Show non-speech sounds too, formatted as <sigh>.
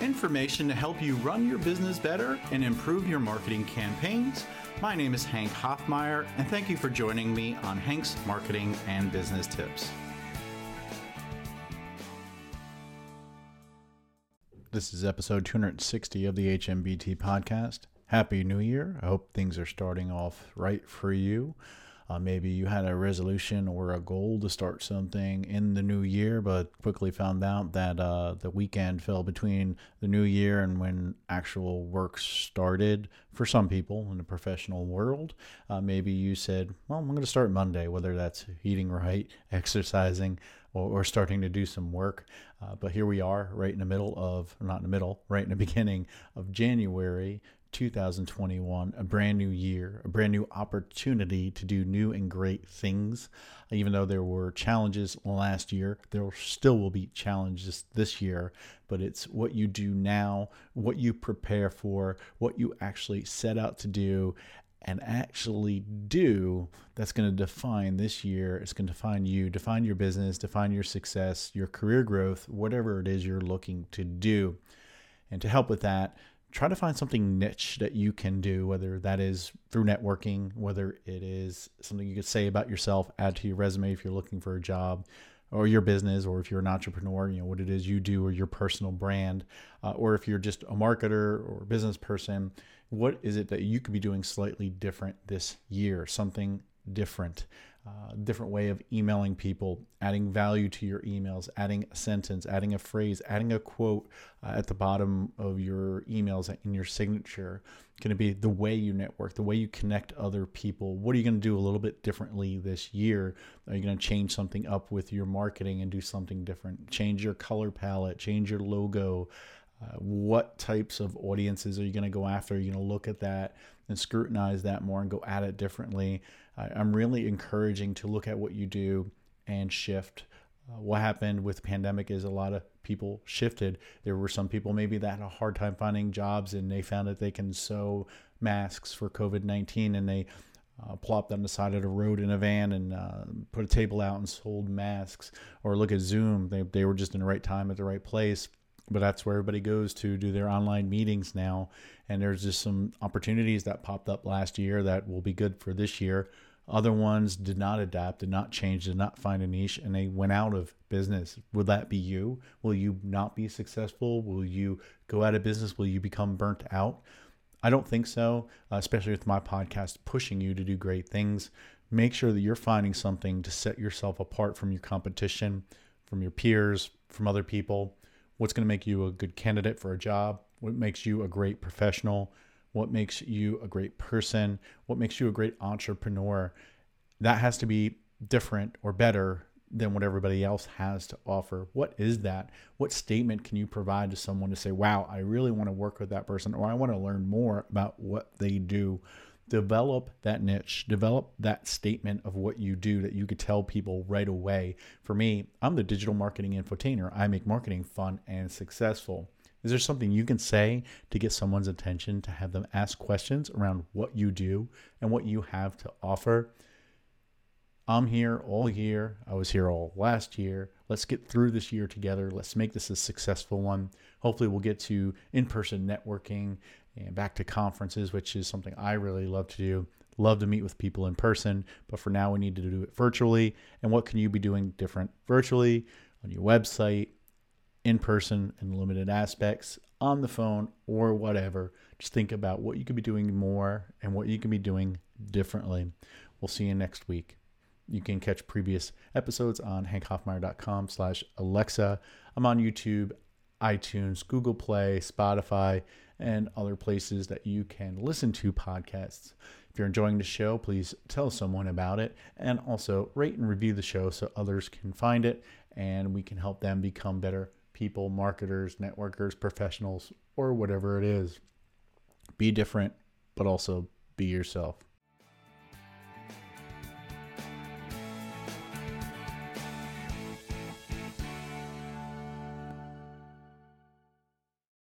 information to help you run your business better and improve your marketing campaigns. My name is Hank Hoffmeyer, and thank you for joining me on Hank's Marketing and Business Tips. This is episode 260 of the HMBT podcast. Happy New Year. I hope things are starting off right for you. Uh, maybe you had a resolution or a goal to start something in the new year, but quickly found out that uh, the weekend fell between the new year and when actual work started for some people in the professional world. Uh, maybe you said, Well, I'm going to start Monday, whether that's eating right, <laughs> exercising, or, or starting to do some work. Uh, but here we are, right in the middle of, not in the middle, right in the <laughs> beginning of January 2021, a brand new year, a brand new opportunity to do new and great things. Even though there were challenges last year, there still will be challenges this year, but it's what you do now, what you prepare for, what you actually set out to do and actually do that's going to define this year. It's going to define you, define your business, define your success, your career growth, whatever it is you're looking to do. And to help with that, try to find something niche that you can do, whether that is through networking, whether it is something you could say about yourself, add to your resume if you're looking for a job or your business, or if you're an entrepreneur, you know, what it is you do or your personal brand, uh, or if you're just a marketer or business person, what is it that you could be doing slightly different this year? Something different uh, different way of emailing people, adding value to your emails, adding a sentence, adding a phrase, adding a quote uh, at the bottom of your emails in your signature. Going to be the way you network, the way you connect other people. What are you going to do a little bit differently this year? Are you going to change something up with your marketing and do something different? Change your color palette, change your logo. Uh, what types of audiences are you going to go after? Are you going to look at that and scrutinize that more and go at it differently? I'm really encouraging to look at what you do and shift. Uh, what happened with the pandemic is a lot of people shifted. There were some people maybe that had a hard time finding jobs and they found that they can sew masks for COVID 19 and they uh, plopped on the side of the road in a van and uh, put a table out and sold masks. Or look at Zoom, they, they were just in the right time at the right place but that's where everybody goes to do their online meetings now. And there's just some opportunities that popped up last year that will be good for this year. Other ones did not adapt, did not change, did not find a niche, and they went out of business. Will that be you? Will you not be successful? Will you go out of business? Will you become burnt out? I don't think so, uh, especially with my podcast pushing you to do great things. Make sure that you're finding something to set yourself apart from your competition, from your peers, from other people. What's going to make you a good candidate for a job? What makes you a great professional? what makes you a great person, what makes you a great entrepreneur. That has to be different or better than what everybody else has to offer. What is that? What statement can you provide to someone to say, wow, I really want to work with that person or I want to learn more about what they do? Develop that niche, develop that statement of what you do that you could tell people right away. For me, I'm the digital marketing infotainer. I make marketing fun and successful. Is there something you can say to get someone's attention to have them ask questions around what you do and what you have to offer? I'm here all year. I was here all last year. Let's get through this year together. Let's make this a successful one. Hopefully, we'll get to in person networking and back to conferences, which is something I really love to do. Love to meet with people in person, but for now, we need to do it virtually. And what can you be doing different virtually on your website, in person in limited aspects, on the phone, or whatever. Just think about what you could be doing more and what you can be doing differently. We'll see you next week. You can catch previous episodes on hankhoffmeyer.com slash Alexa. I'm on YouTube, iTunes, Google Play, Spotify, and other places that you can listen to podcasts. If you're enjoying the show, please tell someone about it and also rate and review the show so others can find it and we can help them become better people, marketers, networkers, professionals, or whatever it is. Be different, but also be yourself.